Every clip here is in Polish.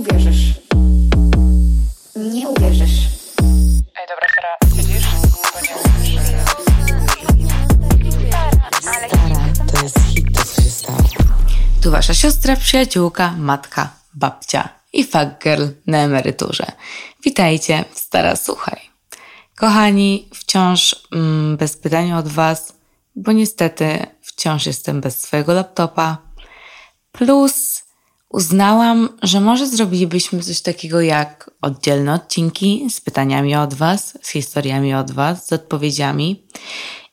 uwierzysz. Nie uwierzysz. Ej, dobra, Sara, siedzisz? Bo nie Stara, to jest hit, to co się stało. Tu wasza siostra, przyjaciółka, matka, babcia i fuck girl na emeryturze. Witajcie Stara Słuchaj. Kochani, wciąż mm, bez pytania od was, bo niestety wciąż jestem bez swojego laptopa. Plus uznałam, że może zrobilibyśmy coś takiego jak oddzielne odcinki z pytaniami od was, z historiami od was, z odpowiedziami.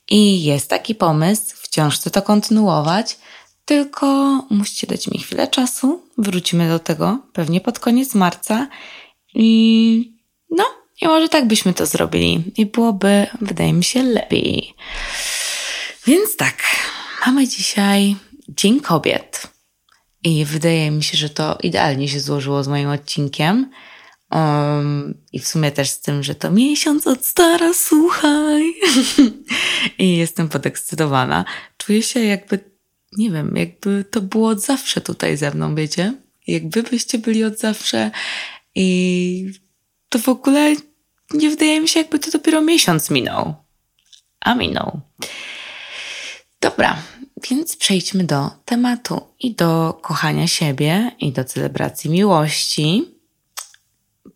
I jest taki pomysł, wciąż chcę to kontynuować, tylko musicie dać mi chwilę czasu. Wrócimy do tego pewnie pod koniec marca. I no, i może tak byśmy to zrobili. I byłoby, wydaje mi się, lepiej. Więc tak, mamy dzisiaj Dzień Kobiet. I wydaje mi się, że to idealnie się złożyło z moim odcinkiem. Um, I w sumie też z tym, że to miesiąc od stara, słuchaj. I jestem podekscytowana. Czuję się jakby, nie wiem, jakby to było od zawsze tutaj ze mną, wiecie? Jakby byście byli od zawsze i to w ogóle nie wydaje mi się, jakby to dopiero miesiąc minął. A minął. Dobra, więc przejdźmy do tematu i do kochania siebie i do celebracji miłości,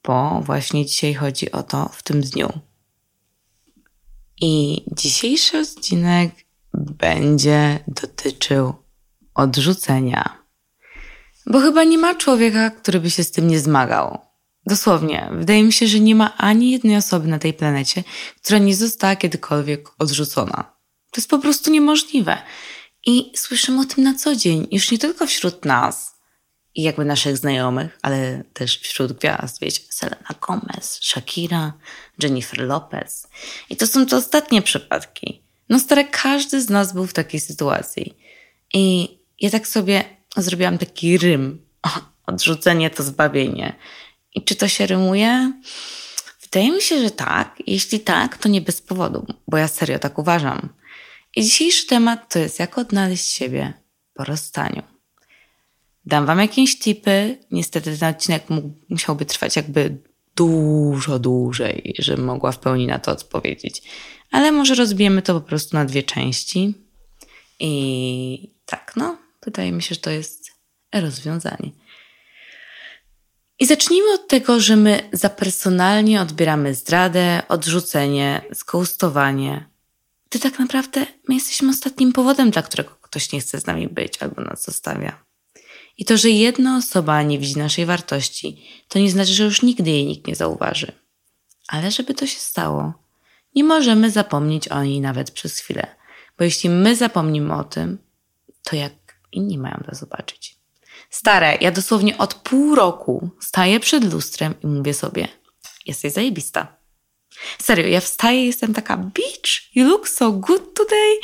bo właśnie dzisiaj chodzi o to w tym dniu. I dzisiejszy odcinek będzie dotyczył odrzucenia. Bo chyba nie ma człowieka, który by się z tym nie zmagał. Dosłownie, wydaje mi się, że nie ma ani jednej osoby na tej planecie, która nie została kiedykolwiek odrzucona. To jest po prostu niemożliwe. I słyszymy o tym na co dzień, już nie tylko wśród nas i jakby naszych znajomych, ale też wśród gwiazd, wiecie, Selena Gomez, Shakira, Jennifer Lopez. I to są te ostatnie przypadki. No stare, każdy z nas był w takiej sytuacji. I ja tak sobie zrobiłam taki rym. Odrzucenie to zbawienie. I czy to się rymuje? Wydaje mi się, że tak. Jeśli tak, to nie bez powodu, bo ja serio tak uważam. I dzisiejszy temat to jest jak odnaleźć siebie po rozstaniu. Dam wam jakieś tipy. Niestety ten odcinek mógł, musiałby trwać jakby dużo dłużej, żebym mogła w pełni na to odpowiedzieć. Ale może rozbijemy to po prostu na dwie części. I tak, no, wydaje mi się, że to jest rozwiązanie. I zacznijmy od tego, że my za personalnie odbieramy zdradę, odrzucenie, skoustowanie. Ty tak naprawdę my jesteśmy ostatnim powodem, dla którego ktoś nie chce z nami być albo nas zostawia. I to, że jedna osoba nie widzi naszej wartości, to nie znaczy, że już nigdy jej nikt nie zauważy. Ale żeby to się stało, nie możemy zapomnieć o niej nawet przez chwilę, bo jeśli my zapomnimy o tym, to jak inni mają to zobaczyć. Stare, ja dosłownie od pół roku staję przed lustrem i mówię sobie, jesteś zajebista. Serio, ja wstaję jestem taka, bitch, you look so good today.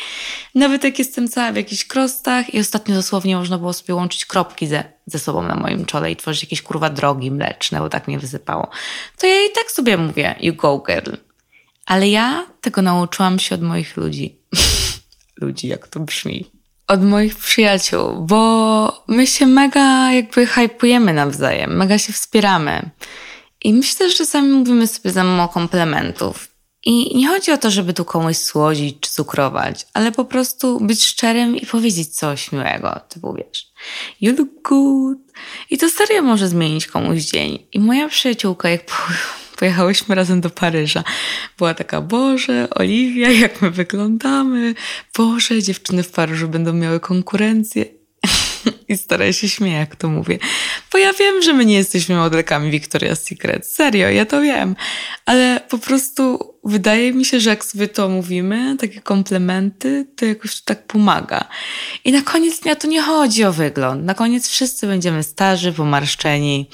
Nawet jak jestem cała w jakichś krostach i ostatnio dosłownie można było sobie łączyć kropki ze, ze sobą na moim czole i tworzyć jakieś kurwa drogi mleczne, bo tak mnie wysypało. To ja i tak sobie mówię, you go girl. Ale ja tego nauczyłam się od moich ludzi. ludzi, jak to brzmi. Od moich przyjaciół, bo my się mega jakby hypujemy nawzajem, mega się wspieramy. I myślę, że czasami mówimy sobie za mało komplementów. I nie chodzi o to, żeby tu komuś słodzić czy cukrować, ale po prostu być szczerym i powiedzieć coś miłego. Typu wiesz, you look good. I to serio może zmienić komuś dzień. I moja przyjaciółka, jak pojechałyśmy razem do Paryża, była taka, Boże, Oliwia, jak my wyglądamy. Boże, dziewczyny w Paryżu będą miały konkurencję. I stara się śmieje, jak to mówię. Bo ja wiem, że my nie jesteśmy modelkami Victoria's Secret. Serio, ja to wiem. Ale po prostu wydaje mi się, że jak sobie to mówimy, takie komplementy, to jakoś tak pomaga. I na koniec dnia to nie chodzi o wygląd. Na koniec wszyscy będziemy starzy, pomarszczeni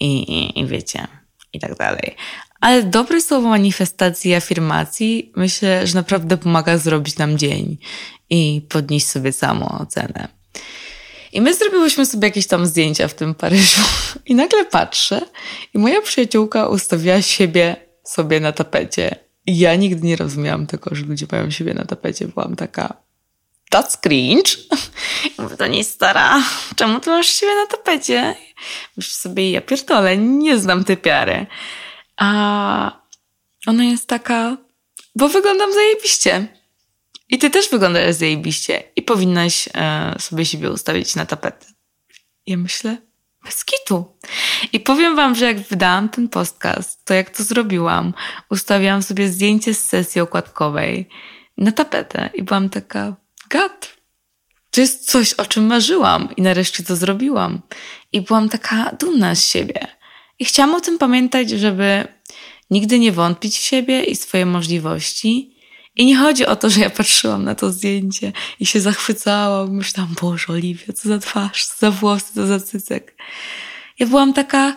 i, i, i wiecie, i tak dalej. Ale dobre słowo manifestacji i afirmacji myślę, że naprawdę pomaga zrobić nam dzień i podnieść sobie samoocenę. I my zrobiłyśmy sobie jakieś tam zdjęcia w tym Paryżu. I nagle patrzę i moja przyjaciółka ustawiła siebie sobie na tapecie. I ja nigdy nie rozumiałam tego, że ludzie mają siebie na tapecie. Byłam taka, that's cringe. Mówię do niej, stara, czemu ty masz siebie na tapecie? Myślę sobie, ja pierdolę, nie znam tej piary. A ona jest taka, bo wyglądam zajebiście. I ty też wyglądasz zajebiście. Powinnaś e, sobie siebie ustawić na tapetę. Ja myślę, bez kitu. I powiem wam, że jak wydałam ten podcast, to jak to zrobiłam, ustawiłam sobie zdjęcie z sesji okładkowej na tapetę i byłam taka, gad, to jest coś, o czym marzyłam i nareszcie to zrobiłam. I byłam taka dumna z siebie. I chciałam o tym pamiętać, żeby nigdy nie wątpić w siebie i swoje możliwości. I nie chodzi o to, że ja patrzyłam na to zdjęcie i się zachwycałam. Myślałam, Boże, Oliwia, co za twarz, co za włosy, co za cycek. Ja byłam taka,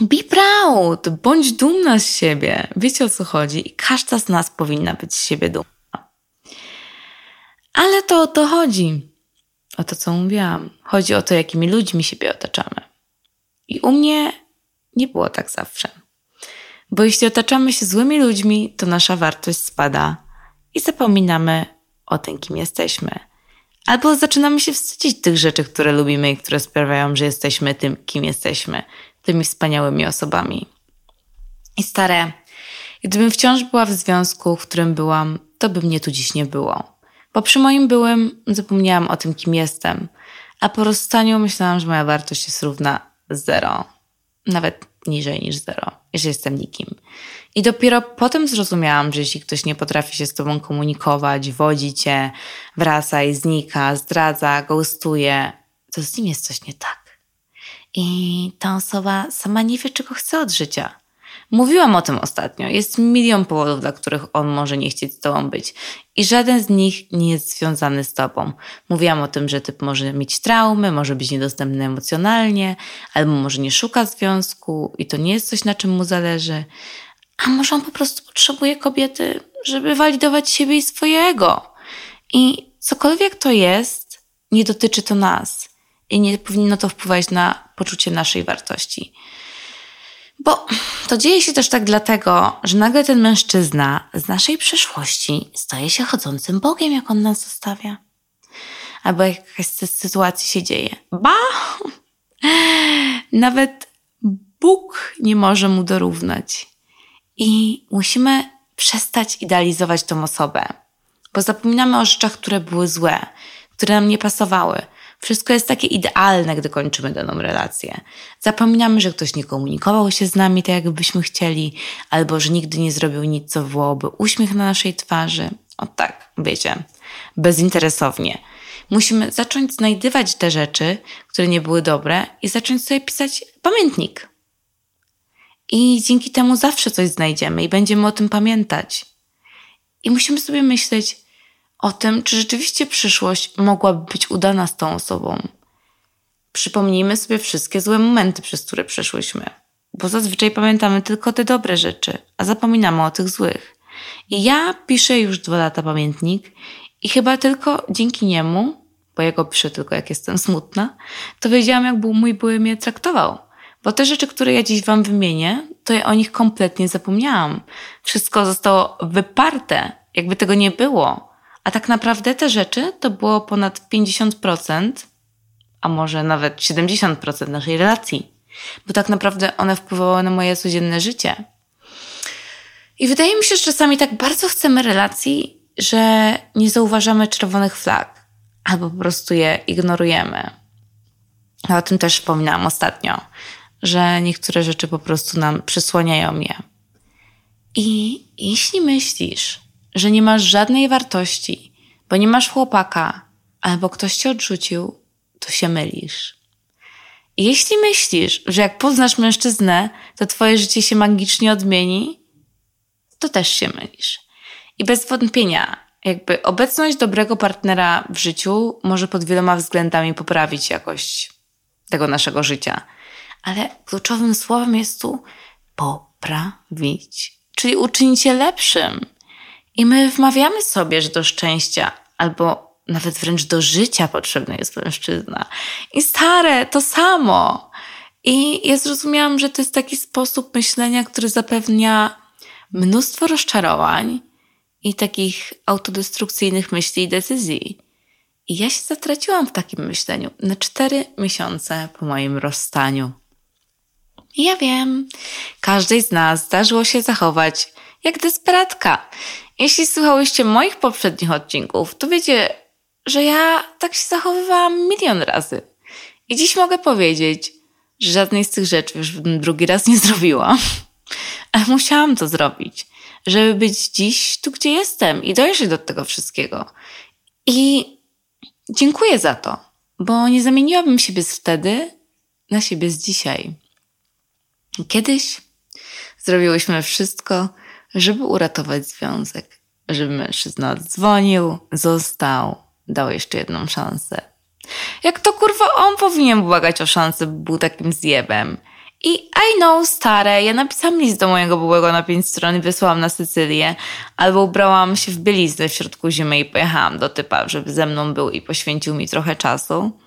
be proud, bądź dumna z siebie. Wiecie o co chodzi? I każda z nas powinna być z siebie dumna. Ale to o to chodzi. O to, co mówiłam. Chodzi o to, jakimi ludźmi siebie otaczamy. I u mnie nie było tak zawsze. Bo jeśli otaczamy się złymi ludźmi, to nasza wartość spada i zapominamy o tym, kim jesteśmy. Albo zaczynamy się wstydzić tych rzeczy, które lubimy i które sprawiają, że jesteśmy tym, kim jesteśmy, tymi wspaniałymi osobami. I stare, gdybym wciąż była w związku, w którym byłam, to by mnie tu dziś nie było. Bo przy moim byłym zapomniałam o tym, kim jestem, a po rozstaniu myślałam, że moja wartość jest równa zero. Nawet niżej niż zero, że jestem nikim. I dopiero potem zrozumiałam, że jeśli ktoś nie potrafi się z tobą komunikować, wodzi cię, wraca i znika, zdradza, ghostuje, to z nim jest coś nie tak. I ta osoba sama nie wie, czego chce od życia. Mówiłam o tym ostatnio. Jest milion powodów, dla których on może nie chcieć z tobą być. I żaden z nich nie jest związany z tobą. Mówiłam o tym, że typ może mieć traumy, może być niedostępny emocjonalnie, albo może nie szuka związku i to nie jest coś, na czym mu zależy. A może on po prostu potrzebuje kobiety, żeby walidować siebie i swojego. I cokolwiek to jest, nie dotyczy to nas. I nie powinno to wpływać na poczucie naszej wartości. Bo to dzieje się też tak dlatego, że nagle ten mężczyzna z naszej przeszłości staje się chodzącym Bogiem, jak on nas zostawia. Albo jakaś sytuacja się dzieje. Ba! Nawet Bóg nie może mu dorównać. I musimy przestać idealizować tą osobę, bo zapominamy o rzeczach, które były złe, które nam nie pasowały, wszystko jest takie idealne, gdy kończymy daną relację. Zapominamy, że ktoś nie komunikował się z nami tak, jakbyśmy chcieli, albo że nigdy nie zrobił nic, co wywołałoby uśmiech na naszej twarzy. O tak, wiecie, bezinteresownie. Musimy zacząć znajdywać te rzeczy, które nie były dobre i zacząć sobie pisać pamiętnik. I dzięki temu zawsze coś znajdziemy i będziemy o tym pamiętać. I musimy sobie myśleć, o tym, czy rzeczywiście przyszłość mogłaby być udana z tą osobą. Przypomnijmy sobie wszystkie złe momenty, przez które przeszłyśmy, bo zazwyczaj pamiętamy tylko te dobre rzeczy, a zapominamy o tych złych. I ja piszę już dwa lata pamiętnik i chyba tylko dzięki niemu, bo ja go piszę tylko jak jestem smutna, to wiedziałam, jak był mój były mnie traktował. Bo te rzeczy, które ja dziś wam wymienię, to ja o nich kompletnie zapomniałam. Wszystko zostało wyparte, jakby tego nie było. A tak naprawdę te rzeczy to było ponad 50%, a może nawet 70% naszej relacji, bo tak naprawdę one wpływały na moje codzienne życie. I wydaje mi się, że czasami tak bardzo chcemy relacji, że nie zauważamy czerwonych flag, albo po prostu je ignorujemy. A o tym też wspominałam ostatnio, że niektóre rzeczy po prostu nam przysłaniają je. I jeśli myślisz, że nie masz żadnej wartości, bo nie masz chłopaka, albo ktoś cię odrzucił, to się mylisz. Jeśli myślisz, że jak poznasz mężczyznę, to twoje życie się magicznie odmieni, to też się mylisz. I bez wątpienia, jakby obecność dobrego partnera w życiu może pod wieloma względami poprawić jakość tego naszego życia. Ale kluczowym słowem jest tu poprawić, czyli uczynić je lepszym. I my wmawiamy sobie, że do szczęścia albo nawet wręcz do życia potrzebny jest mężczyzna. I stare, to samo. I ja zrozumiałam, że to jest taki sposób myślenia, który zapewnia mnóstwo rozczarowań i takich autodestrukcyjnych myśli i decyzji. I ja się zatraciłam w takim myśleniu na cztery miesiące po moim rozstaniu. I ja wiem, każdej z nas zdarzyło się zachować jak desperatka. Jeśli słuchałyście moich poprzednich odcinków, to wiecie, że ja tak się zachowywałam milion razy. I dziś mogę powiedzieć, że żadnej z tych rzeczy już drugi raz nie zrobiłam. Ale musiałam to zrobić, żeby być dziś tu, gdzie jestem i dojrzeć do tego wszystkiego. I dziękuję za to, bo nie zamieniłabym siebie z wtedy na siebie z dzisiaj. Kiedyś zrobiłyśmy wszystko, żeby uratować związek, żeby mężczyzna odzwonił, został, dał jeszcze jedną szansę. Jak to kurwa on powinien błagać o szansę, bo był takim zjebem. I I know, stare, ja napisałam list do mojego byłego na pięć stron i wysłałam na Sycylię, albo ubrałam się w bieliznę w środku zimy i pojechałam do typa, żeby ze mną był i poświęcił mi trochę czasu.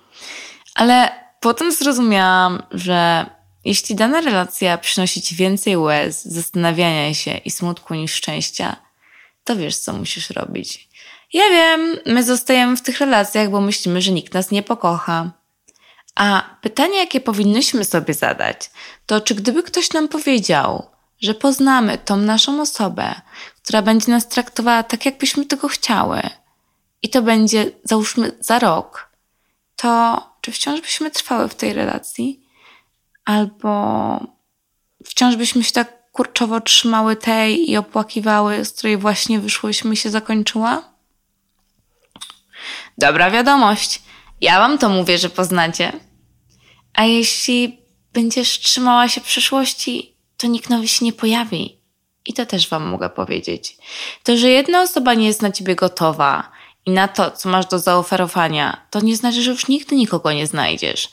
Ale potem zrozumiałam, że jeśli dana relacja przynosi ci więcej łez, zastanawiania się i smutku niż szczęścia, to wiesz, co musisz robić. Ja wiem, my zostajemy w tych relacjach, bo myślimy, że nikt nas nie pokocha. A pytanie, jakie powinnyśmy sobie zadać, to czy gdyby ktoś nam powiedział, że poznamy tą naszą osobę, która będzie nas traktowała tak, jakbyśmy tego chciały, i to będzie, załóżmy, za rok, to czy wciąż byśmy trwały w tej relacji? Albo wciąż byśmy się tak kurczowo trzymały tej i opłakiwały, z której właśnie wyszłyśmy i się zakończyła? Dobra wiadomość. Ja wam to mówię, że poznacie. A jeśli będziesz trzymała się przyszłości, to nikt nowy się nie pojawi. I to też wam mogę powiedzieć. To, że jedna osoba nie jest na ciebie gotowa i na to, co masz do zaoferowania, to nie znaczy, że już nigdy nikogo nie znajdziesz.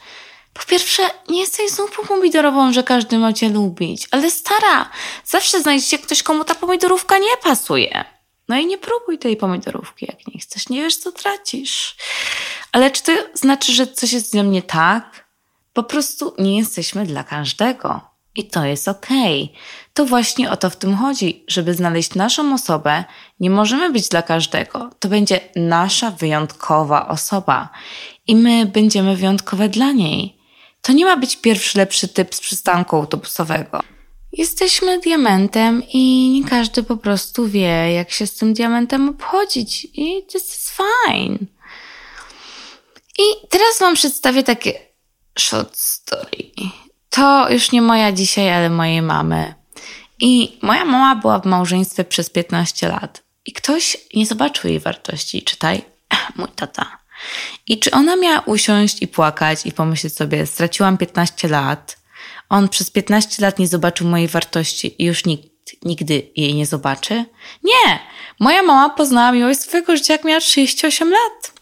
Po pierwsze, nie jesteś zupą pomidorową, że każdy ma cię lubić, ale stara, zawsze znajdzie się ktoś, komu ta pomidorówka nie pasuje. No i nie próbuj tej pomidorówki, jak nie chcesz, nie wiesz, co tracisz. Ale czy to znaczy, że coś jest ze mnie tak? Po prostu nie jesteśmy dla każdego. I to jest okej. Okay. To właśnie o to w tym chodzi, żeby znaleźć naszą osobę. Nie możemy być dla każdego. To będzie nasza wyjątkowa osoba. I my będziemy wyjątkowe dla niej. To nie ma być pierwszy lepszy typ z przystanku autobusowego. Jesteśmy diamentem i nie każdy po prostu wie, jak się z tym diamentem obchodzić. I this is fine. I teraz wam przedstawię takie short story. To już nie moja dzisiaj, ale mojej mamy. I moja mama była w małżeństwie przez 15 lat. I ktoś nie zobaczył jej wartości. Czytaj, mój tata. I czy ona miała usiąść i płakać i pomyśleć sobie, straciłam 15 lat, on przez 15 lat nie zobaczył mojej wartości i już nikt nigdy jej nie zobaczy? Nie! Moja mama poznała miłość swojego życia, jak miała 38 lat.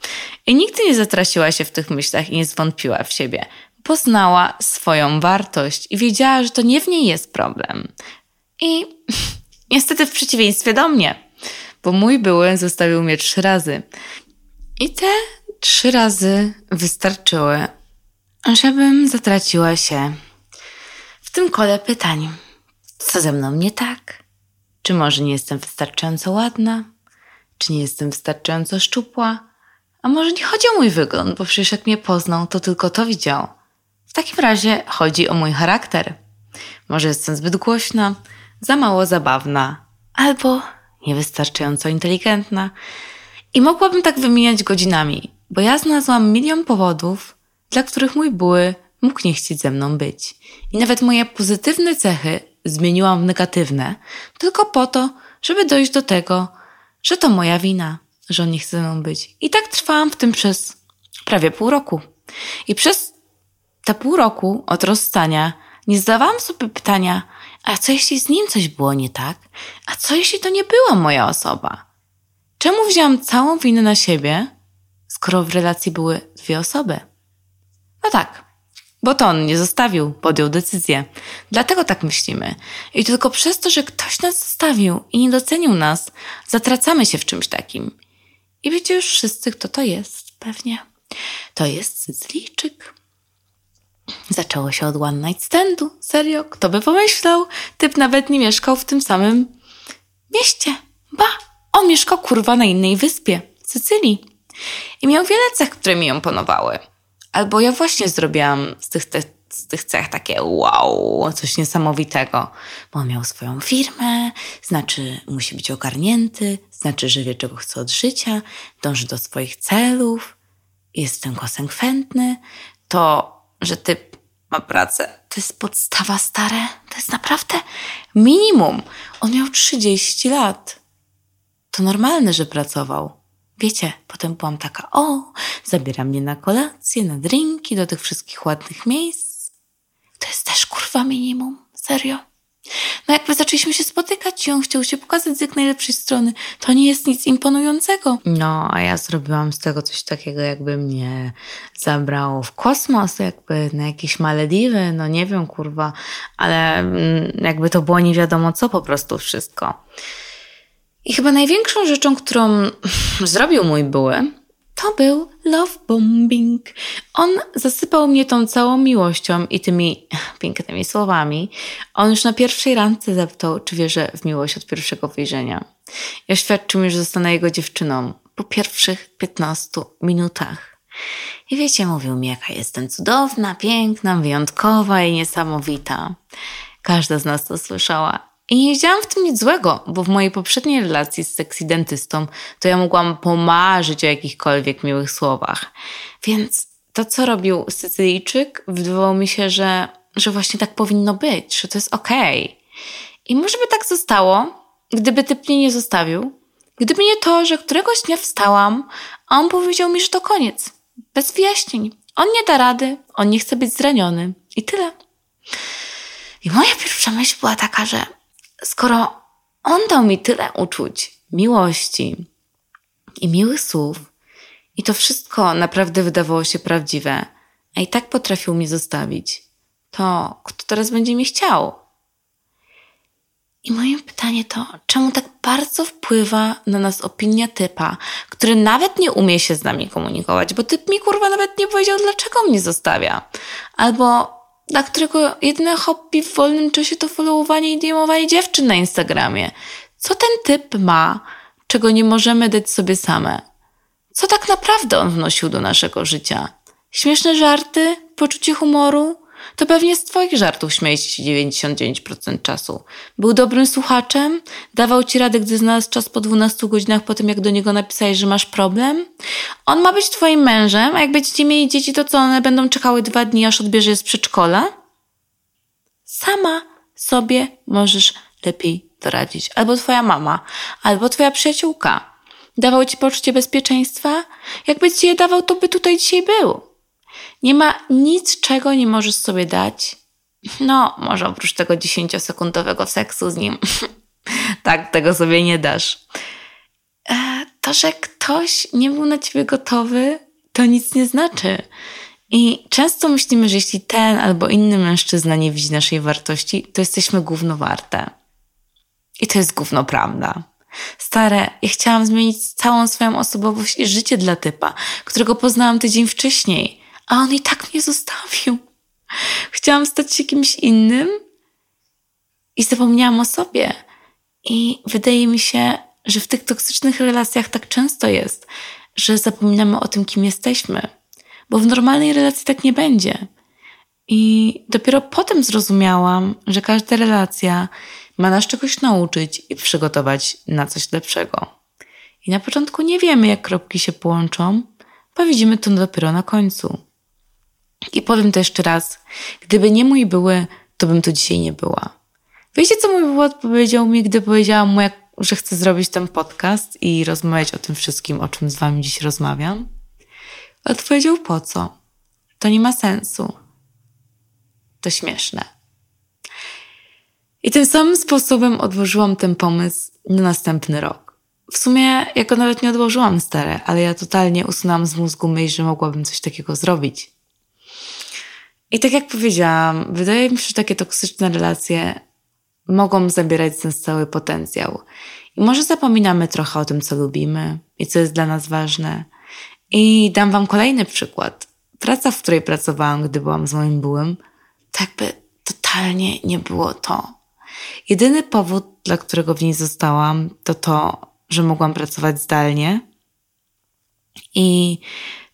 I nigdy nie zatraciła się w tych myślach i nie zwątpiła w siebie. Poznała swoją wartość i wiedziała, że to nie w niej jest problem. I niestety w przeciwieństwie do mnie, bo mój były zostawił mnie trzy razy. I te trzy razy wystarczyły, żebym zatraciła się w tym kole pytań. Co ze mną nie tak? Czy może nie jestem wystarczająco ładna? Czy nie jestem wystarczająco szczupła? A może nie chodzi o mój wygląd, bo przecież jak mnie poznał, to tylko to widział. W takim razie chodzi o mój charakter. Może jestem zbyt głośna, za mało zabawna, albo niewystarczająco inteligentna. I mogłabym tak wymieniać godzinami, bo ja znalazłam milion powodów, dla których mój były mógł nie chcieć ze mną być. I nawet moje pozytywne cechy zmieniłam w negatywne, tylko po to, żeby dojść do tego, że to moja wina, że on nie chce ze mną być. I tak trwałam w tym przez prawie pół roku. I przez te pół roku od rozstania nie zdawałam sobie pytania, a co jeśli z nim coś było nie tak? A co jeśli to nie była moja osoba? Czemu wziąłam całą winę na siebie, skoro w relacji były dwie osoby? No tak, bo to on nie zostawił, podjął decyzję. Dlatego tak myślimy. I tylko przez to, że ktoś nas zostawił i nie docenił nas, zatracamy się w czymś takim. I wiecie już wszyscy, kto to jest, pewnie. To jest Sycylijczyk. Zaczęło się od one night standu. Serio, kto by pomyślał? Typ nawet nie mieszkał w tym samym mieście. Ba, on mieszkał kurwa na innej wyspie, Sycylii. I miał wiele cech, które mi imponowały. Albo ja właśnie zrobiłam z tych, te, z tych cech takie wow, coś niesamowitego. Bo on miał swoją firmę, znaczy musi być ogarnięty, znaczy, że wie, czego chce od życia, dąży do swoich celów, jest w tym konsekwentny. To, że typ ma pracę, to jest podstawa stare. To jest naprawdę minimum. On miał 30 lat. To normalne, że pracował. Wiecie, potem byłam taka, o, zabiera mnie na kolację, na drinki, do tych wszystkich ładnych miejsc. To jest też kurwa minimum. Serio. No jakby zaczęliśmy się spotykać i on chciał się pokazać z jak najlepszej strony. To nie jest nic imponującego. No, a ja zrobiłam z tego coś takiego, jakby mnie zabrało w kosmos, jakby na jakieś Malediwy, no nie wiem, kurwa, ale mm, jakby to było nie wiadomo co po prostu wszystko. I chyba największą rzeczą, którą zrobił mój były, to był love bombing. On zasypał mnie tą całą miłością i tymi pięknymi słowami. On już na pierwszej randce zapytał, czy wierzę w miłość od pierwszego wyjrzenia. I oświadczył mi, że zostanę jego dziewczyną po pierwszych 15 minutach. I wiecie, mówił mi, jaka jestem cudowna, piękna, wyjątkowa i niesamowita. Każda z nas to słyszała. I nie widziałam w tym nic złego, bo w mojej poprzedniej relacji z sexy dentystą to ja mogłam pomarzyć o jakichkolwiek miłych słowach. Więc to, co robił Sycylijczyk, wydawało mi się, że, że właśnie tak powinno być, że to jest okej. Okay. I może by tak zostało, gdyby typ mnie nie zostawił, gdyby nie to, że któregoś dnia wstałam, a on powiedział mi, że to koniec. Bez wyjaśnień. On nie da rady, on nie chce być zraniony. I tyle. I moja pierwsza myśl była taka, że skoro on dał mi tyle uczuć, miłości i miłych słów, i to wszystko naprawdę wydawało się prawdziwe, a i tak potrafił mi zostawić, to kto teraz będzie mi chciał? I moje pytanie to, czemu tak bardzo wpływa na nas opinia typa, który nawet nie umie się z nami komunikować, bo typ mi kurwa nawet nie powiedział, dlaczego mnie zostawia. Albo dla którego jedyne hobby w wolnym czasie to followowanie i diemowanie dziewczyn na Instagramie. Co ten typ ma, czego nie możemy dać sobie same? Co tak naprawdę on wnosił do naszego życia? Śmieszne żarty? Poczucie humoru? To pewnie z Twoich żartów śmiejecie się 99% czasu. Był dobrym słuchaczem? Dawał Ci radę, gdy znalazł czas po 12 godzinach po tym, jak do niego napisałeś, że masz problem? On ma być Twoim mężem, a jak będziecie mieli dzieci, to co, one będą czekały dwa dni, aż odbierze je z przedszkola? Sama sobie możesz lepiej doradzić. Albo Twoja mama, albo Twoja przyjaciółka. Dawał Ci poczucie bezpieczeństwa? Jakby Ci je dawał, to by tutaj dzisiaj był. Nie ma nic, czego nie możesz sobie dać. No, może oprócz tego 10-sekundowego seksu z nim. tak, tego sobie nie dasz. E, to, że ktoś nie był na ciebie gotowy, to nic nie znaczy. I często myślimy, że jeśli ten albo inny mężczyzna nie widzi naszej wartości, to jesteśmy gówno warte. I to jest gówno prawda. Stare, ja chciałam zmienić całą swoją osobowość i życie dla typa, którego poznałam tydzień wcześniej a on i tak mnie zostawił. Chciałam stać się kimś innym i zapomniałam o sobie. I wydaje mi się, że w tych toksycznych relacjach tak często jest, że zapominamy o tym, kim jesteśmy, bo w normalnej relacji tak nie będzie. I dopiero potem zrozumiałam, że każda relacja ma nas czegoś nauczyć i przygotować na coś lepszego. I na początku nie wiemy, jak kropki się połączą, bo widzimy to dopiero na końcu. I powiem to jeszcze raz. Gdyby nie mój były, to bym tu dzisiaj nie była. Wiecie, co mój były odpowiedział mi, gdy powiedziałam mu, jak, że chcę zrobić ten podcast i rozmawiać o tym wszystkim, o czym z wami dziś rozmawiam? Odpowiedział po co? To nie ma sensu. To śmieszne. I tym samym sposobem odłożyłam ten pomysł na następny rok. W sumie ja go nawet nie odłożyłam stare, ale ja totalnie usunęłam z mózgu myśl, że mogłabym coś takiego zrobić. I tak jak powiedziałam, wydaje mi się, że takie toksyczne relacje mogą zabierać ten cały potencjał. I może zapominamy trochę o tym, co lubimy i co jest dla nas ważne. I dam Wam kolejny przykład. Praca, w której pracowałam, gdy byłam z moim byłym, tak by totalnie nie było to. Jedyny powód, dla którego w niej zostałam, to to, że mogłam pracować zdalnie I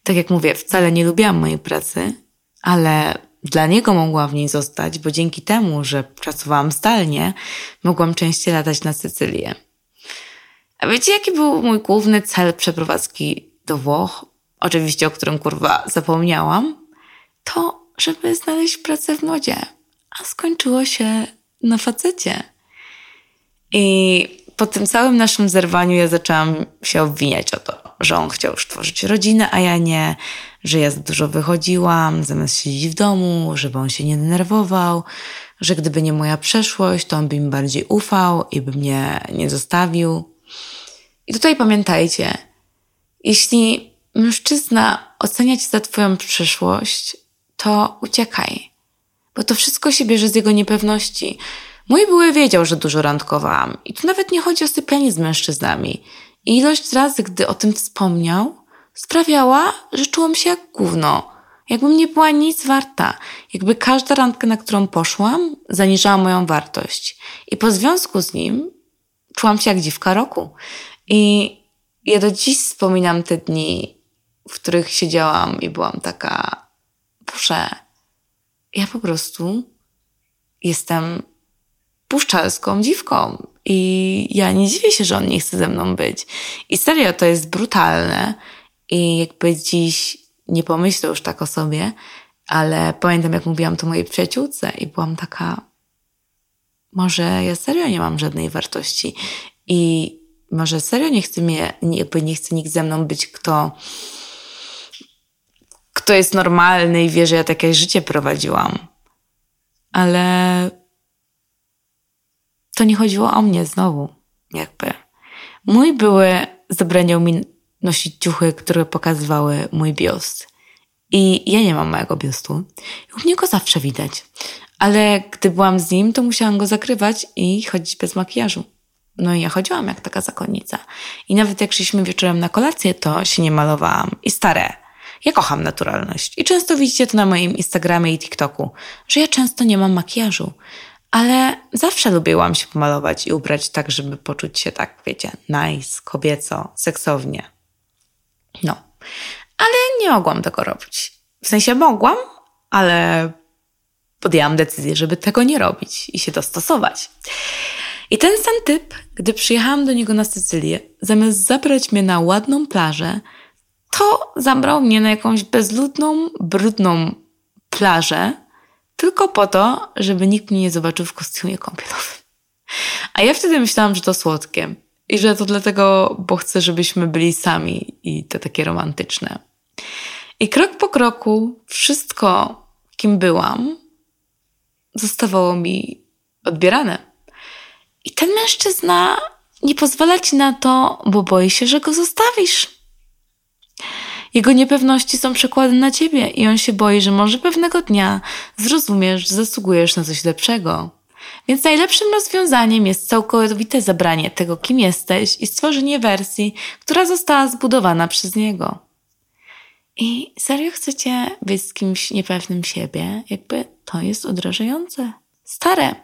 tak jak mówię, wcale nie lubiłam mojej pracy, ale dla niego mogłam w niej zostać, bo dzięki temu, że pracowałam zdalnie, mogłam częściej latać na Sycylię. A wiecie, jaki był mój główny cel przeprowadzki do Włoch? Oczywiście, o którym kurwa zapomniałam. To, żeby znaleźć pracę w modzie. A skończyło się na facecie. I po tym całym naszym zerwaniu ja zaczęłam się obwiniać o to, że on chciał już tworzyć rodzinę, a ja nie, że ja za dużo wychodziłam, zamiast siedzieć w domu, żeby on się nie denerwował, że gdyby nie moja przeszłość, to on by mi bardziej ufał i by mnie nie zostawił. I tutaj pamiętajcie, jeśli mężczyzna ocenia cię za twoją przyszłość, to uciekaj, bo to wszystko się bierze z jego niepewności. Mój były wiedział, że dużo randkowałam i tu nawet nie chodzi o sypianie z mężczyznami. I ilość razy, gdy o tym wspomniał, sprawiała, że czułam się jak gówno. Jakbym nie była nic warta. Jakby każda randka, na którą poszłam, zaniżała moją wartość. I po związku z nim czułam się jak dziwka roku. I ja do dziś wspominam te dni, w których siedziałam i byłam taka, Boże, ja po prostu jestem puszczalską dziwką. I ja nie dziwię się, że on nie chce ze mną być. I serio, to jest brutalne. I jakby dziś nie pomyślę już tak o sobie, ale pamiętam, jak mówiłam to mojej przyjaciółce i byłam taka, może ja serio nie mam żadnej wartości i może serio nie chce mnie, jakby nie chce nikt ze mną być, kto, kto jest normalny i wie, że ja takie życie prowadziłam. Ale to nie chodziło o mnie znowu, jakby. Mój były zabraniał mi nosić ciuchy, które pokazywały mój biust. I ja nie mam mojego biustu. U mnie go zawsze widać. Ale gdy byłam z nim, to musiałam go zakrywać i chodzić bez makijażu. No i ja chodziłam jak taka zakonnica. I nawet jak szliśmy wieczorem na kolację, to się nie malowałam. I stare. Ja kocham naturalność. I często widzicie to na moim Instagramie i TikToku, że ja często nie mam makijażu. Ale zawsze lubiłam się pomalować i ubrać tak, żeby poczuć się tak, wiecie, nice, kobieco, seksownie. No. Ale nie mogłam tego robić. W sensie mogłam, ale podjęłam decyzję, żeby tego nie robić i się dostosować. I ten sam typ, gdy przyjechałam do niego na Sycylię, zamiast zabrać mnie na ładną plażę, to zabrał mnie na jakąś bezludną, brudną plażę, tylko po to, żeby nikt mnie nie zobaczył w kostiumie kąpielowym. A ja wtedy myślałam, że to słodkie. I że to dlatego, bo chcę, żebyśmy byli sami i to takie romantyczne. I krok po kroku wszystko, kim byłam, zostawało mi odbierane. I ten mężczyzna nie pozwala ci na to, bo boi się, że go zostawisz. Jego niepewności są przekłady na ciebie i on się boi, że może pewnego dnia zrozumiesz, że zasługujesz na coś lepszego. Więc najlepszym rozwiązaniem jest całkowite zabranie tego, kim jesteś i stworzenie wersji, która została zbudowana przez niego. I serio chcecie być z kimś niepewnym siebie? Jakby to jest odrażające. Stare.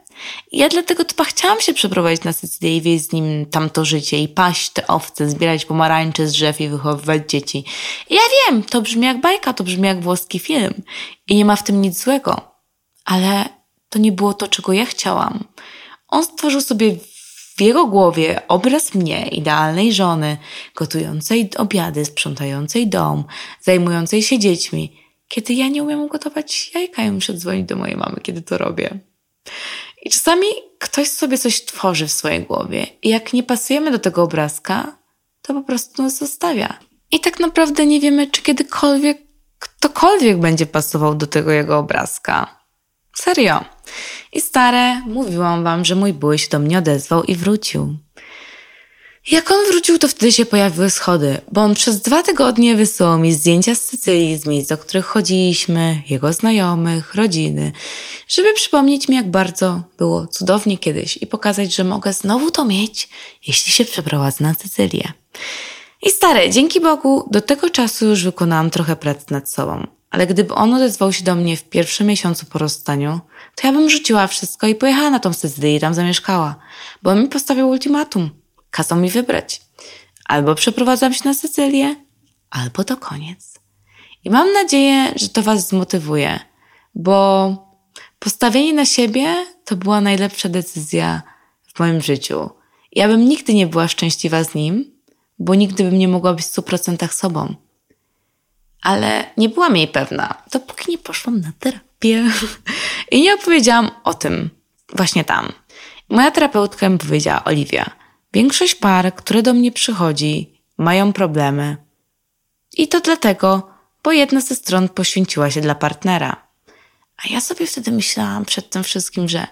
Ja dlatego typa chciałam się przeprowadzić na Sycylię i wieść z nim tamto życie i paść te owce, zbierać pomarańcze z drzew i wychowywać dzieci. Ja wiem, to brzmi jak bajka, to brzmi jak włoski film i nie ma w tym nic złego. Ale to nie było to, czego ja chciałam. On stworzył sobie w jego głowie obraz mnie, idealnej żony, gotującej obiady, sprzątającej dom, zajmującej się dziećmi, kiedy ja nie umiem gotować jajka i muszę dzwonić do mojej mamy, kiedy to robię. I czasami ktoś sobie coś tworzy w swojej głowie i jak nie pasujemy do tego obrazka, to po prostu nas zostawia. I tak naprawdę nie wiemy, czy kiedykolwiek ktokolwiek będzie pasował do tego jego obrazka. Serio. I stare, mówiłam wam, że mój były się do mnie odezwał i wrócił. Jak on wrócił, to wtedy się pojawiły schody, bo on przez dwa tygodnie wysyłał mi zdjęcia z Sycylii, z miejsc, do których chodziliśmy, jego znajomych, rodziny, żeby przypomnieć mi, jak bardzo było cudownie kiedyś i pokazać, że mogę znowu to mieć, jeśli się przeprowadzę na Sycylię. I stare, dzięki Bogu, do tego czasu już wykonałam trochę pracy nad sobą. Ale gdyby on odezwał się do mnie w pierwszym miesiącu po rozstaniu, to ja bym rzuciła wszystko i pojechała na tą Sycylię i tam zamieszkała. Bo on mi postawił ultimatum. Kazał mi wybrać. Albo przeprowadzam się na Sycylię, albo to koniec. I mam nadzieję, że to Was zmotywuje, bo postawienie na siebie to była najlepsza decyzja w moim życiu. Ja bym nigdy nie była szczęśliwa z nim, bo nigdy bym nie mogła być w 100% sobą. Ale nie byłam jej pewna, dopóki nie poszłam na terapię i nie opowiedziałam o tym właśnie tam. Moja terapeutka mi powiedziała, Oliwia, większość par, które do mnie przychodzi, mają problemy. I to dlatego, bo jedna ze stron poświęciła się dla partnera. A ja sobie wtedy myślałam przed tym wszystkim, że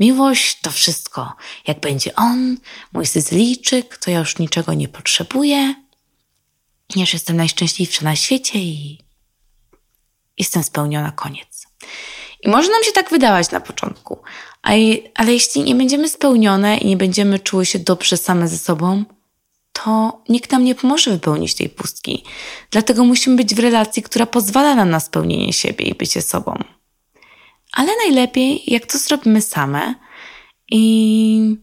miłość to wszystko. Jak będzie on, mój syzylijczyk, to ja już niczego nie potrzebuję. Już jestem najszczęśliwsza na świecie i jestem spełniona, koniec. I może nam się tak wydawać na początku, ale jeśli nie będziemy spełnione i nie będziemy czuły się dobrze same ze sobą, to nikt nam nie pomoże wypełnić tej pustki. Dlatego musimy być w relacji, która pozwala nam na spełnienie siebie i bycie sobą. Ale najlepiej, jak to zrobimy same i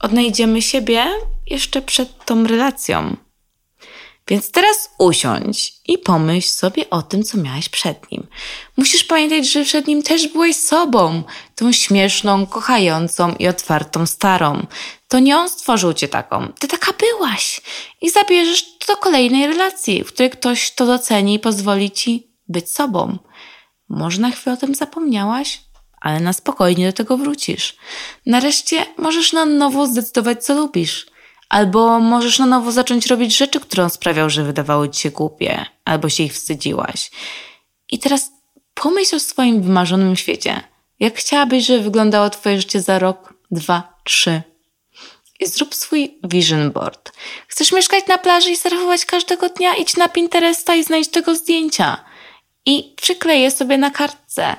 odnajdziemy siebie jeszcze przed tą relacją. Więc teraz usiądź i pomyśl sobie o tym, co miałeś przed nim. Musisz pamiętać, że przed nim też byłeś sobą, tą śmieszną, kochającą i otwartą starą. To nie on stworzył cię taką, ty taka byłaś. I zabierzesz to do kolejnej relacji, w której ktoś to doceni i pozwoli ci być sobą. Może na chwilę o tym zapomniałaś, ale na spokojnie do tego wrócisz. Nareszcie możesz na nowo zdecydować, co lubisz. Albo możesz na nowo zacząć robić rzeczy, które sprawiał, że wydawały ci się głupie, albo się ich wstydziłaś. I teraz pomyśl o swoim wymarzonym świecie. Jak chciałabyś, żeby wyglądało twoje życie za rok, dwa, trzy? I zrób swój vision board. Chcesz mieszkać na plaży i surfować każdego dnia? Idź na Pinteresta i znajdź tego zdjęcia. I przykleję sobie na kartce.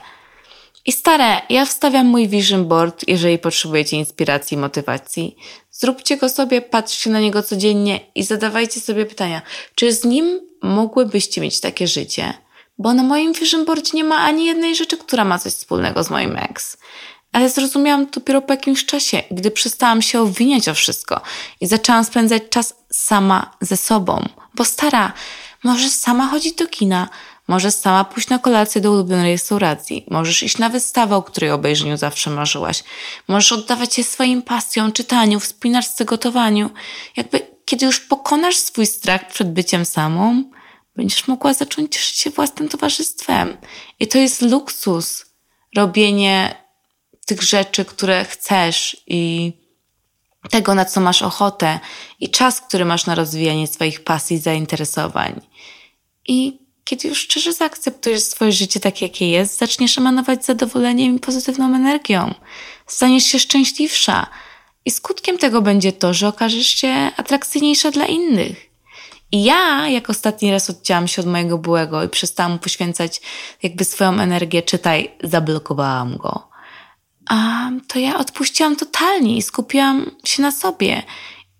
I stare, ja wstawiam mój vision board, jeżeli potrzebujecie inspiracji i motywacji. Zróbcie go sobie, patrzcie na niego codziennie i zadawajcie sobie pytania, czy z nim mogłybyście mieć takie życie? Bo na moim vision boardzie nie ma ani jednej rzeczy, która ma coś wspólnego z moim ex. Ale zrozumiałam to dopiero po jakimś czasie, gdy przestałam się obwiniać o wszystko i zaczęłam spędzać czas sama ze sobą. Bo stara, możesz sama chodzić do kina, Możesz sama pójść na kolację do ulubionej restauracji. Możesz iść na wystawę, o której obejrzeniu zawsze marzyłaś. Możesz oddawać się swoim pasjom, czytaniu, wspinaczce, gotowaniu. Jakby, kiedy już pokonasz swój strach przed byciem samą, będziesz mogła zacząć cieszyć się własnym towarzystwem. I to jest luksus. Robienie tych rzeczy, które chcesz i tego, na co masz ochotę i czas, który masz na rozwijanie swoich pasji, zainteresowań. I kiedy już szczerze zaakceptujesz swoje życie takie, jakie jest, zaczniesz emanować zadowoleniem i pozytywną energią. Staniesz się szczęśliwsza. I skutkiem tego będzie to, że okażesz się atrakcyjniejsza dla innych. I ja, jak ostatni raz odcięłam się od mojego byłego i przestałam poświęcać jakby swoją energię, czytaj, zablokowałam go. A to ja odpuściłam totalnie i skupiłam się na sobie.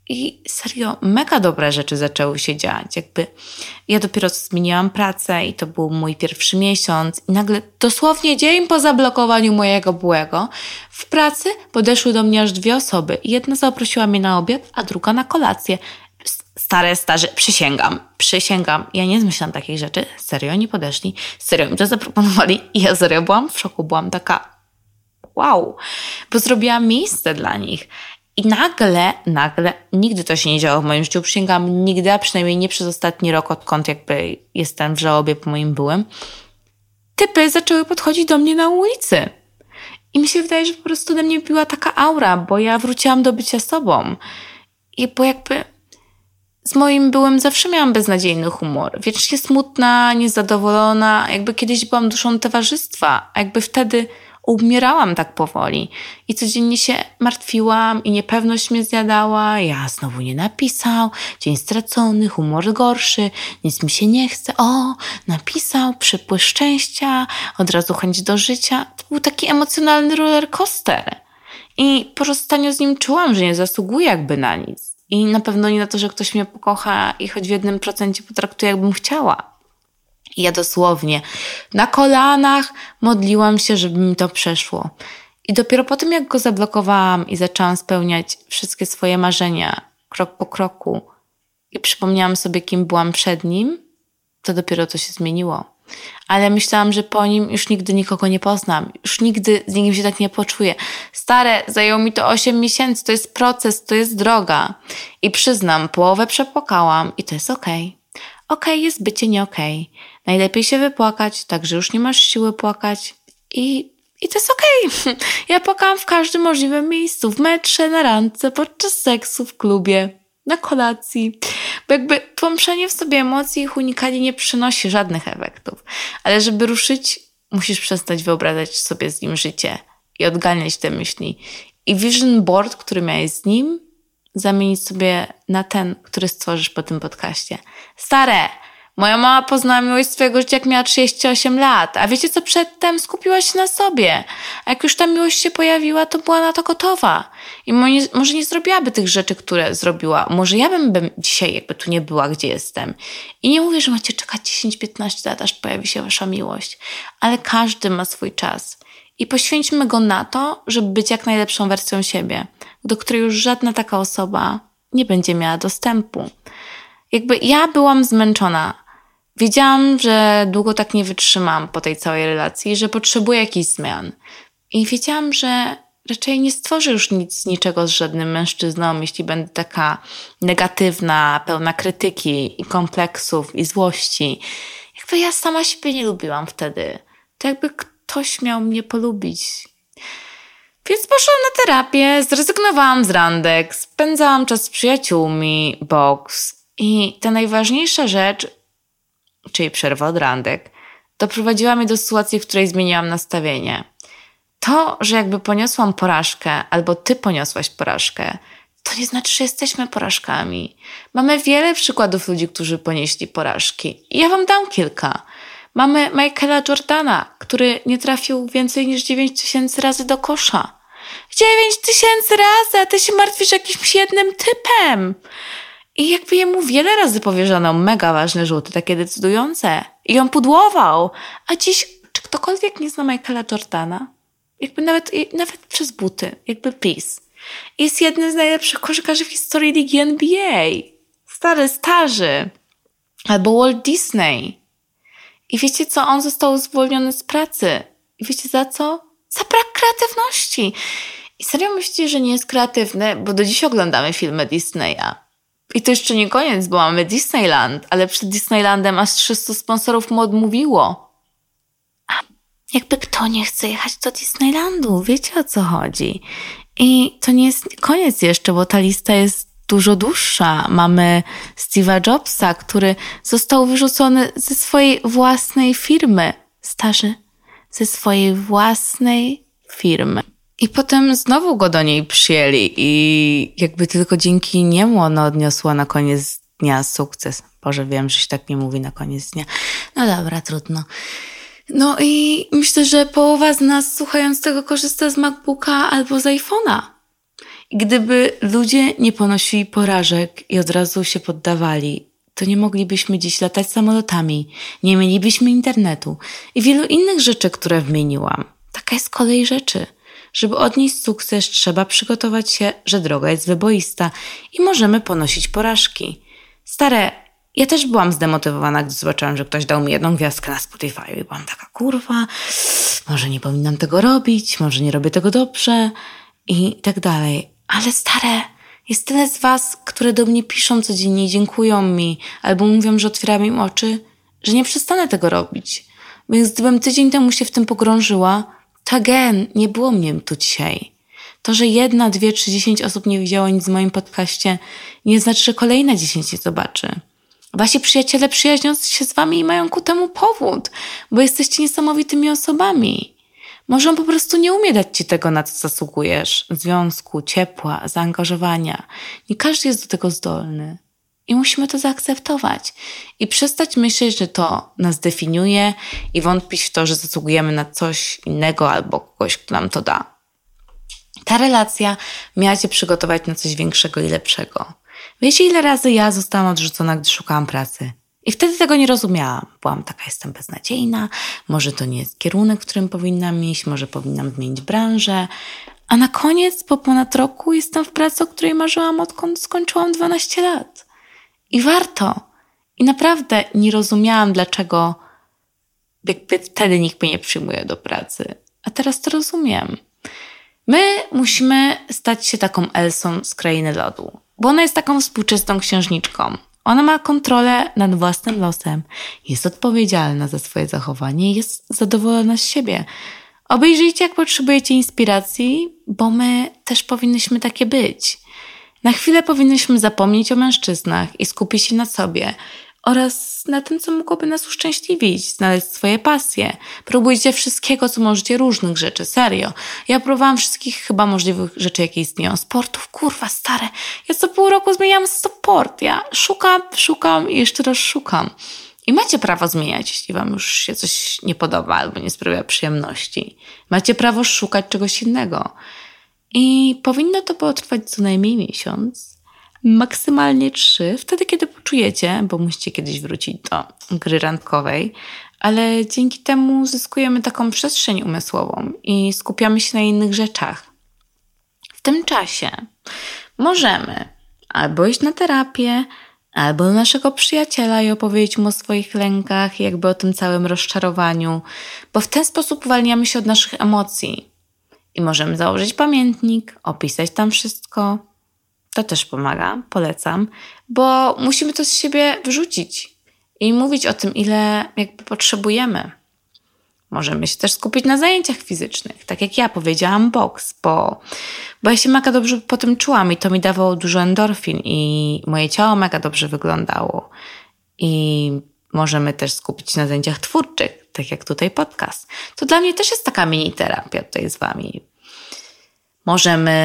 I serio, mega dobre rzeczy zaczęły się dziać. Jakby ja dopiero zmieniłam pracę i to był mój pierwszy miesiąc i nagle dosłownie dzień po zablokowaniu mojego byłego w pracy podeszły do mnie aż dwie osoby. Jedna zaprosiła mnie na obiad, a druga na kolację. Stare, starzy, przysięgam, przysięgam. Ja nie zmyślam takich rzeczy. Serio, nie podeszli. Serio mi to zaproponowali i ja serio byłam w szoku. Byłam taka wow, bo zrobiłam miejsce dla nich. I nagle, nagle, nigdy to się nie działo w moim życiu, przysięgam, nigdy, a przynajmniej nie przez ostatni rok, odkąd jakby jestem w żałobie po moim byłym, typy zaczęły podchodzić do mnie na ulicy. I mi się wydaje, że po prostu ode mnie była taka aura, bo ja wróciłam do bycia sobą. I bo jakby z moim byłem zawsze miałam beznadziejny humor. Wiecznie smutna, niezadowolona, jakby kiedyś byłam duszą towarzystwa, a jakby wtedy umierałam tak powoli i codziennie się martwiłam i niepewność mnie zjadała. Ja znowu nie napisał, dzień stracony, humor gorszy, nic mi się nie chce. O, napisał, przypływ szczęścia, od razu chęć do życia. To był taki emocjonalny roller coaster. I po rozstaniu z nim czułam, że nie zasługuję jakby na nic. I na pewno nie na to, że ktoś mnie pokocha i choć w jednym procencie potraktuje, jakbym chciała. I ja dosłownie na kolanach modliłam się, żeby mi to przeszło. I dopiero po tym, jak go zablokowałam i zaczęłam spełniać wszystkie swoje marzenia krok po kroku i przypomniałam sobie, kim byłam przed nim, to dopiero to się zmieniło. Ale myślałam, że po nim już nigdy nikogo nie poznam, już nigdy z nikim się tak nie poczuję. Stare, zajęło mi to 8 miesięcy, to jest proces, to jest droga. I przyznam, połowę przepłakałam i to jest okej. Okay. Okej okay jest bycie nie okej. Okay. Najlepiej się wypłakać, tak że już nie masz siły płakać i, i to jest okej. Okay. Ja płakałam w każdym możliwym miejscu, w metrze, na randce, podczas seksu, w klubie, na kolacji. Bo jakby tłamszenie w sobie emocji ich unikanie nie przynosi żadnych efektów. Ale żeby ruszyć, musisz przestać wyobrażać sobie z nim życie i odganiać te myśli. I vision board, który miałeś z nim, zamienić sobie na ten, który stworzysz po tym podcaście. Stare, moja mama poznała miłość swojego życia, jak miała 38 lat, a wiecie co przedtem? Skupiła się na sobie. A jak już ta miłość się pojawiła, to była na to gotowa. I może nie zrobiłaby tych rzeczy, które zrobiła. Może ja bym, bym dzisiaj jakby tu nie była, gdzie jestem. I nie mówię, że macie czekać 10-15 lat, aż pojawi się wasza miłość. Ale każdy ma swój czas. I poświęćmy go na to, żeby być jak najlepszą wersją siebie do której już żadna taka osoba nie będzie miała dostępu. Jakby ja byłam zmęczona. Wiedziałam, że długo tak nie wytrzymam po tej całej relacji, że potrzebuję jakichś zmian. I wiedziałam, że raczej nie stworzę już nic, niczego z żadnym mężczyzną, jeśli będę taka negatywna, pełna krytyki i kompleksów i złości. Jakby ja sama siebie nie lubiłam wtedy. To jakby ktoś miał mnie polubić. Więc poszłam na terapię, zrezygnowałam z randek, spędzałam czas z przyjaciółmi, boks i ta najważniejsza rzecz, czyli przerwa od randek, doprowadziła mnie do sytuacji, w której zmieniłam nastawienie. To, że jakby poniosłam porażkę, albo ty poniosłaś porażkę, to nie znaczy, że jesteśmy porażkami. Mamy wiele przykładów ludzi, którzy ponieśli porażki. I ja wam dam kilka. Mamy Michaela Jordana, który nie trafił więcej niż 9 tysięcy razy do kosza. 9 tysięcy razy, a ty się martwisz jakimś jednym typem. I jakby jemu wiele razy powierzono mega ważne rzuty, takie decydujące. I on pudłował. A dziś, czy ktokolwiek nie zna Michaela Jordana? Jakby nawet, nawet przez buty. Jakby peace. Jest jednym z najlepszych koszykarzy w historii ligi NBA. Stary, starzy. Albo Walt Disney. I wiecie co? On został zwolniony z pracy. I wiecie za co? Za brak kreatywności. I serio myślicie, że nie jest kreatywny? Bo do dziś oglądamy filmy Disneya. I to jeszcze nie koniec, bo mamy Disneyland, ale przed Disneylandem aż 300 sponsorów mu odmówiło. A jakby kto nie chce jechać do Disneylandu, wiecie o co chodzi. I to nie jest koniec jeszcze, bo ta lista jest dużo dłuższa. Mamy Steve'a Jobsa, który został wyrzucony ze swojej własnej firmy. Starzy, ze swojej własnej firmy. I potem znowu go do niej przyjęli i jakby tylko dzięki niemu ona odniosła na koniec dnia sukces. Boże, wiem, że się tak nie mówi na koniec dnia. No dobra, trudno. No i myślę, że połowa z nas słuchając tego korzysta z MacBooka albo z iPhone'a. Gdyby ludzie nie ponosili porażek i od razu się poddawali, to nie moglibyśmy dziś latać samolotami, nie mielibyśmy internetu i wielu innych rzeczy, które wymieniłam. Taka jest kolej rzeczy. Żeby odnieść sukces, trzeba przygotować się, że droga jest wyboista i możemy ponosić porażki. Stare, ja też byłam zdemotywowana, gdy zobaczyłam, że ktoś dał mi jedną gwiazdkę na Spotify i byłam taka, kurwa, może nie powinnam tego robić, może nie robię tego dobrze i tak dalej. Ale stare, jest tyle z was, które do mnie piszą codziennie, dziękują mi, albo mówią, że otwieram im oczy, że nie przestanę tego robić. Więc gdybym tydzień temu się w tym pogrążyła, to again, nie było mnie tu dzisiaj. To, że jedna, dwie, trzy, dziesięć osób nie widziało nic w moim podcaście, nie znaczy, że kolejne dziesięć je zobaczy. Wasi przyjaciele przyjaźnią się z wami i mają ku temu powód, bo jesteście niesamowitymi osobami. Może on po prostu nie umie dać ci tego, na co zasługujesz. Związku, ciepła, zaangażowania. Nie każdy jest do tego zdolny. I musimy to zaakceptować. I przestać myśleć, że to nas definiuje i wątpić w to, że zasługujemy na coś innego albo kogoś, kto nam to da. Ta relacja miała cię przygotować na coś większego i lepszego. Wiecie, ile razy ja zostałam odrzucona, gdy szukałam pracy? I wtedy tego nie rozumiałam. Byłam taka, jestem beznadziejna, może to nie jest kierunek, w którym powinnam iść, może powinnam zmienić branżę. A na koniec, po ponad roku, jestem w pracy, o której marzyłam odkąd skończyłam 12 lat. I warto. I naprawdę nie rozumiałam, dlaczego jakby wtedy nikt mnie nie przyjmuje do pracy. A teraz to rozumiem. My musimy stać się taką Elsą z krainy lodu, bo ona jest taką współczesną księżniczką. Ona ma kontrolę nad własnym losem, jest odpowiedzialna za swoje zachowanie i jest zadowolona z siebie. Obejrzyjcie, jak potrzebujecie inspiracji, bo my też powinnyśmy takie być. Na chwilę powinnyśmy zapomnieć o mężczyznach i skupić się na sobie oraz na tym, co mogłoby nas uszczęśliwić, znaleźć swoje pasje. Próbujcie wszystkiego, co możecie, różnych rzeczy, serio. Ja próbowałam wszystkich chyba możliwych rzeczy, jakie istnieją. Sportów, kurwa, stare. Ja co pół roku zmieniam sport. Ja szukam, szukam i jeszcze raz szukam. I macie prawo zmieniać, jeśli wam już się coś nie podoba albo nie sprawia przyjemności. Macie prawo szukać czegoś innego. I powinno to potrwać co najmniej miesiąc, maksymalnie trzy, wtedy kiedy poczujecie, bo musicie kiedyś wrócić do gry randkowej, ale dzięki temu zyskujemy taką przestrzeń umysłową i skupiamy się na innych rzeczach. W tym czasie możemy albo iść na terapię, albo do naszego przyjaciela i opowiedzieć mu o swoich lękach, jakby o tym całym rozczarowaniu, bo w ten sposób uwalniamy się od naszych emocji. I możemy założyć pamiętnik, opisać tam wszystko. To też pomaga, polecam, bo musimy to z siebie wrzucić i mówić o tym, ile jakby potrzebujemy. Możemy się też skupić na zajęciach fizycznych, tak jak ja powiedziałam, boks, bo, bo ja się mega dobrze po tym czułam i to mi dawało dużo endorfin i moje ciało mega dobrze wyglądało. I możemy też skupić się na zajęciach twórczych, tak jak tutaj podcast. To dla mnie też jest taka mini terapia tutaj z Wami. Możemy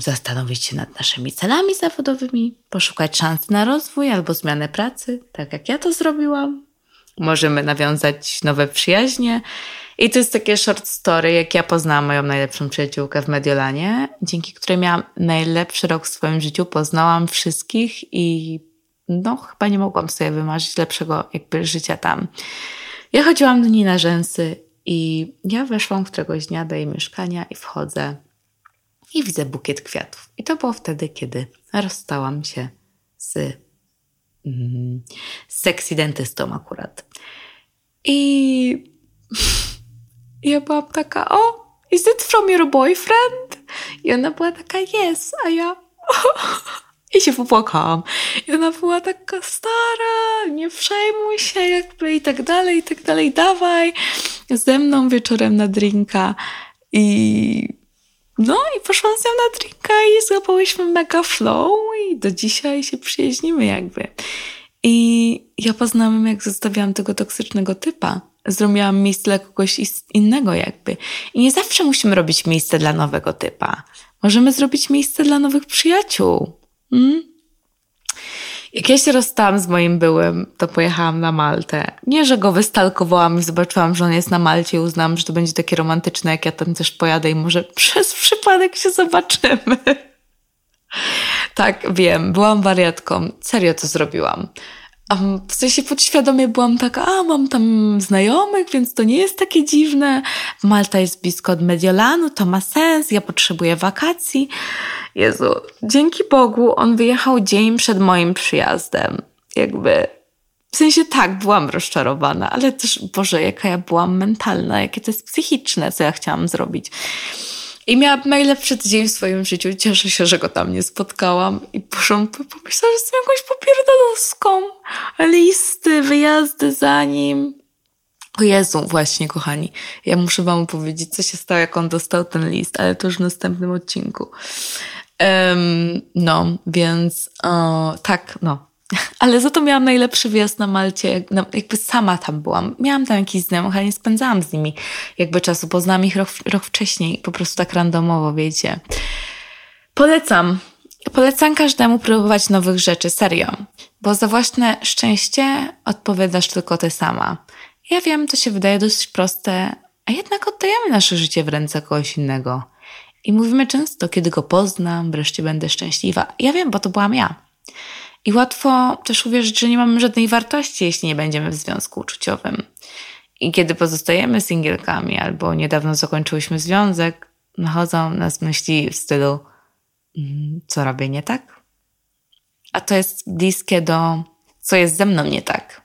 zastanowić się nad naszymi celami zawodowymi, poszukać szans na rozwój albo zmianę pracy, tak jak ja to zrobiłam. Możemy nawiązać nowe przyjaźnie. I to jest takie short story, jak ja poznałam moją najlepszą przyjaciółkę w Mediolanie, dzięki której miałam najlepszy rok w swoim życiu. Poznałam wszystkich i no, chyba nie mogłam sobie wymarzyć lepszego jakby życia tam. Ja chodziłam do niej na rzęsy i ja weszłam któregoś dnia do jej mieszkania i wchodzę i widzę bukiet kwiatów. I to było wtedy, kiedy rozstałam się z, mm, z sexy dentystą akurat. I ja byłam taka, o, is it from your boyfriend? I ona była taka, yes, a ja... I się popłakałam. I ona była taka stara, nie przejmuj się, jakby i tak dalej, i tak dalej, dawaj ze mną wieczorem na drinka. I no i poszłam z nią na drinka i złapałyśmy mega flow i do dzisiaj się przyjaźnimy jakby. I ja poznałam, jak zostawiałam tego toksycznego typa. Zrobiłam miejsce dla kogoś innego jakby. I nie zawsze musimy robić miejsce dla nowego typa. Możemy zrobić miejsce dla nowych przyjaciół. Hmm? Jak ja się rozstałam z moim byłym, to pojechałam na Maltę. Nie, że go wystalkowałam i zobaczyłam, że on jest na Malcie i uznałam, że to będzie takie romantyczne, jak ja tam też pojadę i może przez przypadek się zobaczymy. tak, wiem, byłam wariatką. Serio to zrobiłam. W sensie podświadomie byłam taka, a mam tam znajomych, więc to nie jest takie dziwne. Malta jest blisko od Mediolanu, to ma sens, ja potrzebuję wakacji. Jezu, dzięki Bogu on wyjechał dzień przed moim przyjazdem. Jakby, w sensie tak, byłam rozczarowana, ale też, Boże, jaka ja byłam mentalna, jakie to jest psychiczne, co ja chciałam zrobić. I miałam najlepszy tydzień w swoim życiu. Cieszę się, że go tam nie spotkałam. I poszłam, pomyślałam, że jestem jakąś popierdolowską. Listy, wyjazdy za nim. O Jezu, właśnie, kochani. Ja muszę wam opowiedzieć, co się stało, jak on dostał ten list, ale to już w następnym odcinku. Um, no, więc o, tak, no. Ale za to miałam najlepszy wyjazd na Malcie, jakby sama tam byłam. Miałam tam jakiś znajomych, ale nie spędzałam z nimi jakby czasu. Poznałam ich rok, rok wcześniej, po prostu tak randomowo, wiecie. Polecam. Polecam każdemu próbować nowych rzeczy, serio. Bo za własne szczęście odpowiadasz tylko ty sama. Ja wiem, to się wydaje dosyć proste, a jednak oddajemy nasze życie w ręce kogoś innego. I mówimy często, kiedy go poznam, wreszcie będę szczęśliwa. Ja wiem, bo to byłam ja. I łatwo też uwierzyć, że nie mamy żadnej wartości, jeśli nie będziemy w związku uczuciowym. I kiedy pozostajemy singielkami albo niedawno zakończyłyśmy związek, nachodzą nas myśli w stylu mm, co robię nie tak? A to jest bliskie do Co jest ze mną nie tak?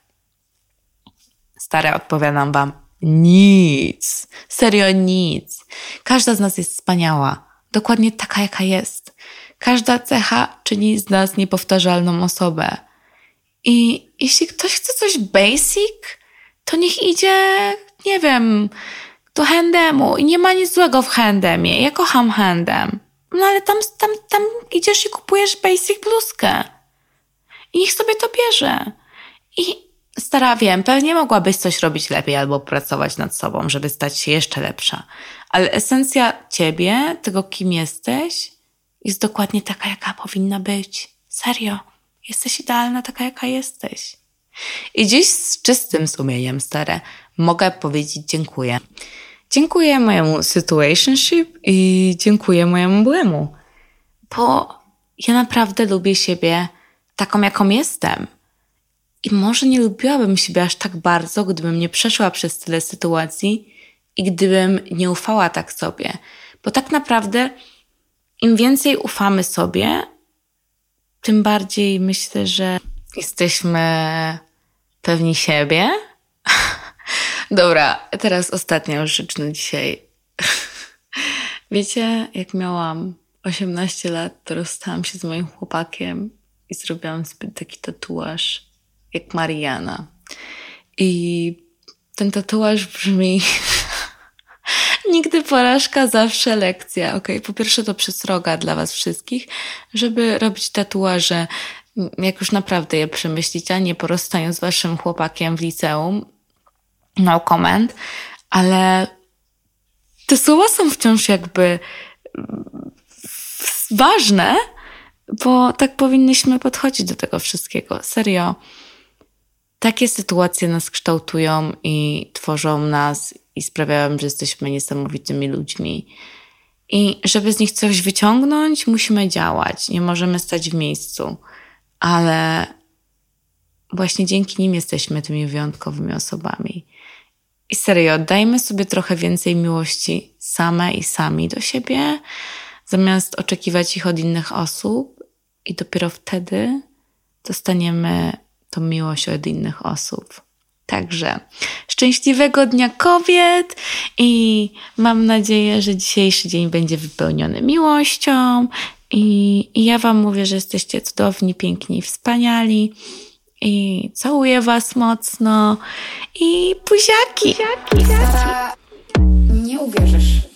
Stare, odpowiadam wam, nic. Serio nic. Każda z nas jest wspaniała. Dokładnie taka, jaka jest. Każda cecha czyni z nas niepowtarzalną osobę. I jeśli ktoś chce coś basic, to niech idzie, nie wiem, do handemu. I nie ma nic złego w handemie. Ja kocham handem. No ale tam, tam, tam idziesz i kupujesz basic bluzkę. I niech sobie to bierze. I stara wiem, pewnie mogłabyś coś robić lepiej albo pracować nad sobą, żeby stać się jeszcze lepsza. Ale esencja ciebie, tego kim jesteś, jest dokładnie taka, jaka powinna być. Serio. Jesteś idealna taka, jaka jesteś. I dziś z czystym sumieniem, stare, mogę powiedzieć dziękuję. Dziękuję mojemu situationship i dziękuję mojemu byłemu. Bo ja naprawdę lubię siebie taką, jaką jestem. I może nie lubiłabym siebie aż tak bardzo, gdybym nie przeszła przez tyle sytuacji i gdybym nie ufała tak sobie. Bo tak naprawdę im więcej ufamy sobie, tym bardziej myślę, że jesteśmy pewni siebie. Dobra, teraz ostatnia już rzecz na dzisiaj. Wiecie, jak miałam 18 lat, to rozstałam się z moim chłopakiem i zrobiłam taki tatuaż jak Mariana. I ten tatuaż brzmi Nigdy porażka, zawsze lekcja. Ok, po pierwsze to przestroga dla Was wszystkich, żeby robić tatuaże, jak już naprawdę je przemyślicie, a nie porozstając z Waszym chłopakiem w liceum. No comment. Ale te słowa są wciąż jakby ważne, bo tak powinnyśmy podchodzić do tego wszystkiego. Serio. Takie sytuacje nas kształtują i tworzą nas i sprawiają, że jesteśmy niesamowitymi ludźmi. I żeby z nich coś wyciągnąć, musimy działać. Nie możemy stać w miejscu, ale właśnie dzięki nim jesteśmy tymi wyjątkowymi osobami. I serio, dajmy sobie trochę więcej miłości same i sami do siebie, zamiast oczekiwać ich od innych osób, i dopiero wtedy dostaniemy tą miłość od innych osób. Także szczęśliwego Dnia Kobiet i mam nadzieję, że dzisiejszy dzień będzie wypełniony miłością. I, I ja Wam mówię, że jesteście cudowni, piękni wspaniali. I całuję Was mocno. I buziaki. buziaki. Stara, nie uwierzysz.